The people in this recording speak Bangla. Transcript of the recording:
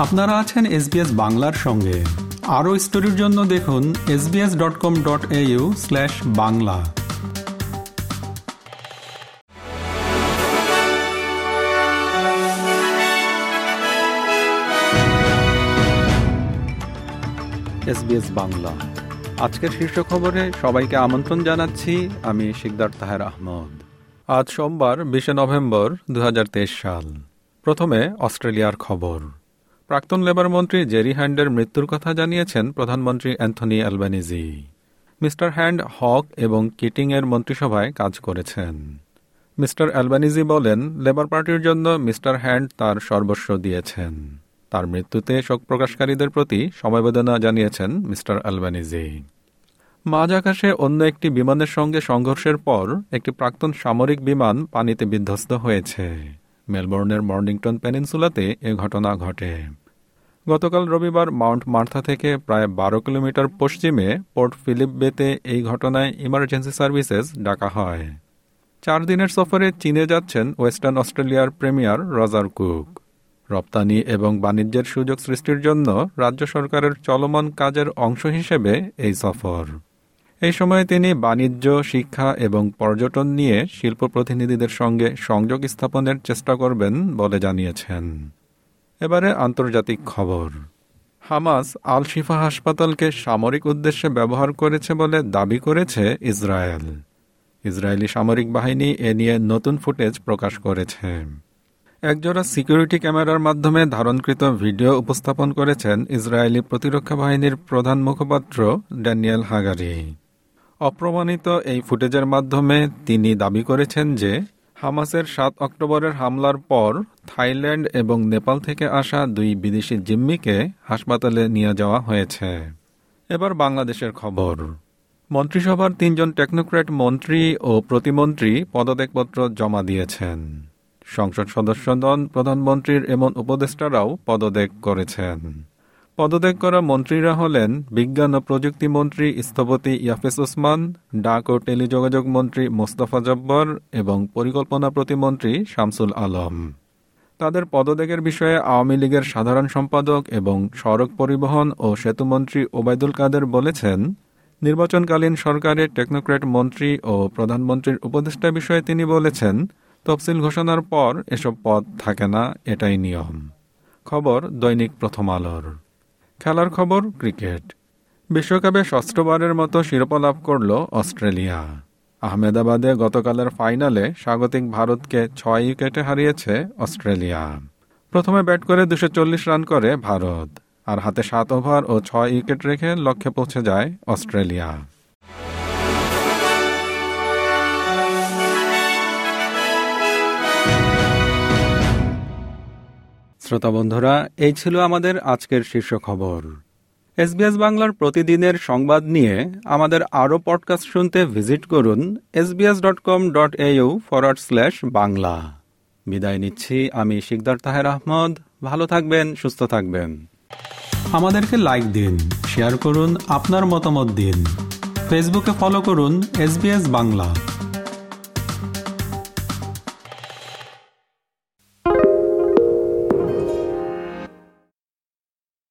আপনারা আছেন এসবিএস বাংলার সঙ্গে। আরও স্টোরির জন্য দেখুন SBS dot com dot au slash Bangla. SBS Bangla. আজকের শীর্ষ খবরে সবাইকে আমন্ত্রণ জানাচ্ছি, আমি শিকদার তাহের আহমদ। আজ সোমবার বিশে নভেম্বর দু হাজার তেইশ সাল। প্রথমে অস্ট্রেলিয়ার খবর। প্রাক্তন লেবার মন্ত্রী জেরি হ্যান্ডের মৃত্যুর কথা জানিয়েছেন প্রধানমন্ত্রী অ্যান্থনি অ্যালবানিজি। মিস্টার হ্যান্ড হক এবং কিটিংয়ের মন্ত্রিসভায় কাজ করেছেন। মিস্টার অ্যালবানিজি বলেন, লেবার পার্টির জন্য মিস্টার হ্যান্ড তার সর্বস্ব দিয়েছেন। তার মৃত্যুতে শোক প্রকাশকারীদের প্রতি সমবেদনা জানিয়েছেন মিস্টার অ্যালবানিজি। মাঝ আকাশে অন্য একটি বিমানের সঙ্গে সংঘর্ষের পর একটি প্রাক্তন সামরিক বিমান পানিতে বিধ্বস্ত হয়েছে। মেলবোর্নের মর্নিংটন পেনিনসুলাতে এ ঘটনা ঘটে। গতকাল রবিবার মাউন্ট মার্থা থেকে প্রায় বারো কিলোমিটার পশ্চিমে পোর্ট ফিলিপ বেতে এই ঘটনায় ইমার্জেন্সি সার্ভিসেস ডাকা হয়। চার দিনের সফরে চীনে যাচ্ছেন ওয়েস্টার্ন অস্ট্রেলিয়ার প্রিমিয়ার রজার কুক। রপ্তানি এবং বাণিজ্যের সুযোগ সৃষ্টির জন্য রাজ্য সরকারের চলমান কাজের অংশ হিসেবে এই সফর। এই সময় তিনি বাণিজ্য, শিক্ষা এবং পর্যটন নিয়ে শিল্প প্রতিনিধিদের সঙ্গে সংযোগ স্থাপনের চেষ্টা করবেন বলে জানিয়েছেন। এবারে আন্তর্জাতিক খবর। হামাস আল শিফা হাসপাতালকে সামরিক উদ্দেশ্যে ব্যবহার করেছে বলে দাবি করেছে ইসরায়েল। ইসরায়েলি সামরিক বাহিনী এ নিয়ে নতুন ফুটেজ প্রকাশ করেছে। একজোড়া সিকিউরিটি ক্যামেরার মাধ্যমে ধারণকৃত ভিডিও উপস্থাপন করেছেন ইসরায়েলি প্রতিরক্ষা বাহিনীর প্রধান মুখপাত্র ড্যানিয়েল হাগারি। অপ্রমাণিত এই ফুটেজের মাধ্যমে তিনি দাবি করেছেন যে হামাসের সাত অক্টোবরের হামলার পর থাইল্যান্ড এবং নেপাল থেকে আসা দুই বিদেশি জিম্মিকে হাসপাতালে নিয়ে যাওয়া হয়েছে। এবার বাংলাদেশের খবর। মন্ত্রিসভার তিনজন টেকনোক্র্যাট মন্ত্রী ও প্রতিমন্ত্রী পদত্যাগপত্র জমা দিয়েছেন। সংসদ সদস্যগণ প্রধানমন্ত্রীর এমন উপদেষ্টারাও পদত্যাগ করেছেন। পদত্যাগ করা মন্ত্রীরা হলেন বিজ্ঞান ও প্রযুক্তি মন্ত্রী স্থপতি ইয়াফেস ওসমান, ডাক ও টেলিযোগাযোগ মন্ত্রী মোস্তফা জব্বর এবং পরিকল্পনা প্রতিমন্ত্রী শামসুল আলম। তাদের পদত্যাগের বিষয়ে আওয়ামী লীগের সাধারণ সম্পাদক এবং সড়ক পরিবহন ও সেতুমন্ত্রী ওবায়দুল কাদের বলেছেন, নির্বাচনকালীন সরকারের টেকনোক্র্যাট মন্ত্রী ও প্রধানমন্ত্রীর উপদেষ্টা বিষয়ে তিনি বলেছেন, তফসিল ঘোষণার পর এসব পদ থাকে না, এটাই নিয়ম। খবর দৈনিক প্রথম আলোর। খেলার খবর, ক্রিকেট। বিশ্বকাপে ষষ্ঠবারের মতো শিরোপা লাভ করল অস্ট্রেলিয়া। আহমেদাবাদে গতকালের ফাইনালে স্বাগতিক ভারতকে ছয় উইকেটে হারিয়েছে অস্ট্রেলিয়া। প্রথমে ব্যাট করে দুশো রান করে ভারত। আর হাতে সাত ওভার ও ছয় উইকেট রেখে লক্ষ্যে পৌঁছে যায় অস্ট্রেলিয়া। শ্রোতা বন্ধুরা, এই ছিল আমাদের আজকের শীর্ষ খবর। এসবিএস বাংলার প্রতিদিনের সংবাদ নিয়ে আমাদের আরও পডকাস্ট শুনতে ভিজিট করুন SBS dot com dot slash Bangla. বিদায় নিচ্ছি, আমি শিকদার তাহের আহমদ। ভালো থাকবেন, সুস্থ থাকবেন। আমাদেরকে লাইক দিন, শেয়ার করুন, আপনার মতামত দিন। ফেসবুকে ফলো করুন এস বাংলা।